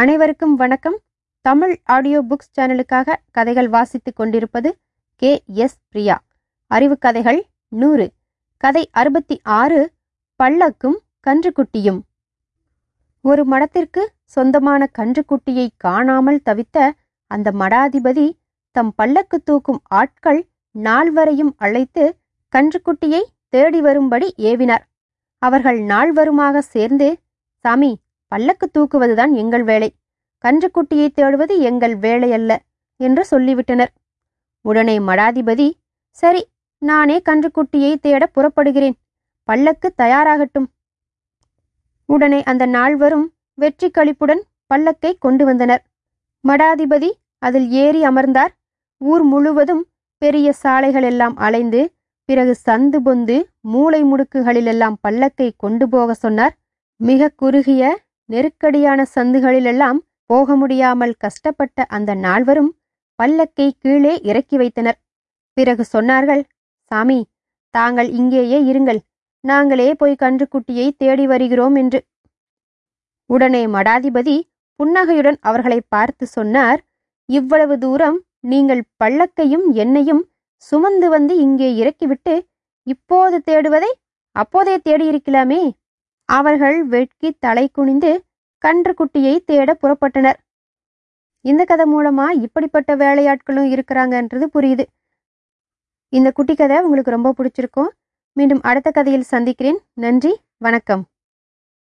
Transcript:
அனைவருக்கும் வணக்கம். Tamil audio books சேனலுக்காக கதைகள் வாசித்துக் கொண்டிருப்பது கே. எஸ். பிரியா. அறிவு கதைகள் நூறு. கதை அறுபத்தி ஆறு பல்லக்கும் கன்றுக்குட்டியும். ஒரு மடத்திற்கு சொந்தமான கன்றுக்குட்டியை காணாமல் தவித்த அந்த மடாதிபதி தம் பல்லக்கு தூக்கும் ஆட்கள் நால்வரையும் அழைத்து கன்றுக்குட்டியை தேடி வரும்படி ஏவினார். அவர்கள் நால்வருமாக சேர்ந்து சாமி பல்லக்கு தூக்குவதுதான் எங்கள் வேலை. கன்றுக்குட்டியை தேடுவது எங்கள் வேலையல்ல என்று சொல்லிவிட்டனர். உடனே மடாதிபதி சரி நானே கன்றுக்குட்டியை தேட புறப்படுகிறேன். பல்லக்கு தயாராகட்டும். உடனே அந்த நால்வரும் வெற்றி கழிப்புடன் பல்லக்கை கொண்டு வந்தனர். மடாதிபதி அதில் ஏறி அமர்ந்தார். ஊர் முழுவதும் பெரிய சாலைகளெல்லாம் அலைந்து பிறகு சந்து பொந்து மூளை முடுக்குகளிலெல்லாம் பல்லக்கை கொண்டு போக சொன்னார். மிக குறுகிய நெருக்கடியான சந்துகளிலெல்லாம் போக முடியாமல் கஷ்டப்பட்ட அந்த நால்வரும் பல்லக்கை கீழே இறக்கி வைத்தனர். பிறகு சொன்னார்கள் சாமி தாங்கள் இங்கேயே இருங்கள். நாங்களே போய் கன்றுக்குட்டியை தேடி வருகிறோம் என்று. உடனே மடாதிபதி புன்னகையுடன் அவர்களை பார்த்து சொன்னார் இவ்வளவு தூரம் நீங்கள் பல்லக்கையும் என்னையும் சுமந்து வந்து இங்கே இறக்கிவிட்டு இப்போது தேடுவதை அப்போதே தேடியிருக்கலாமே. அவர்கள் வெட்கி தலை குனிந்து கன்றுக்குட்டியை தேட புறப்பட்டனர். இந்த கதை மூலமா இப்படிப்பட்ட வேலையாட்களும் இருக்கிறாங்கன்றது புரியுது. இந்த குட்டி கதை உங்களுக்கு ரொம்ப பிடிச்சிருக்கும். மீண்டும் அடுத்த கதையில் சந்திக்கிறேன். நன்றி வணக்கம்.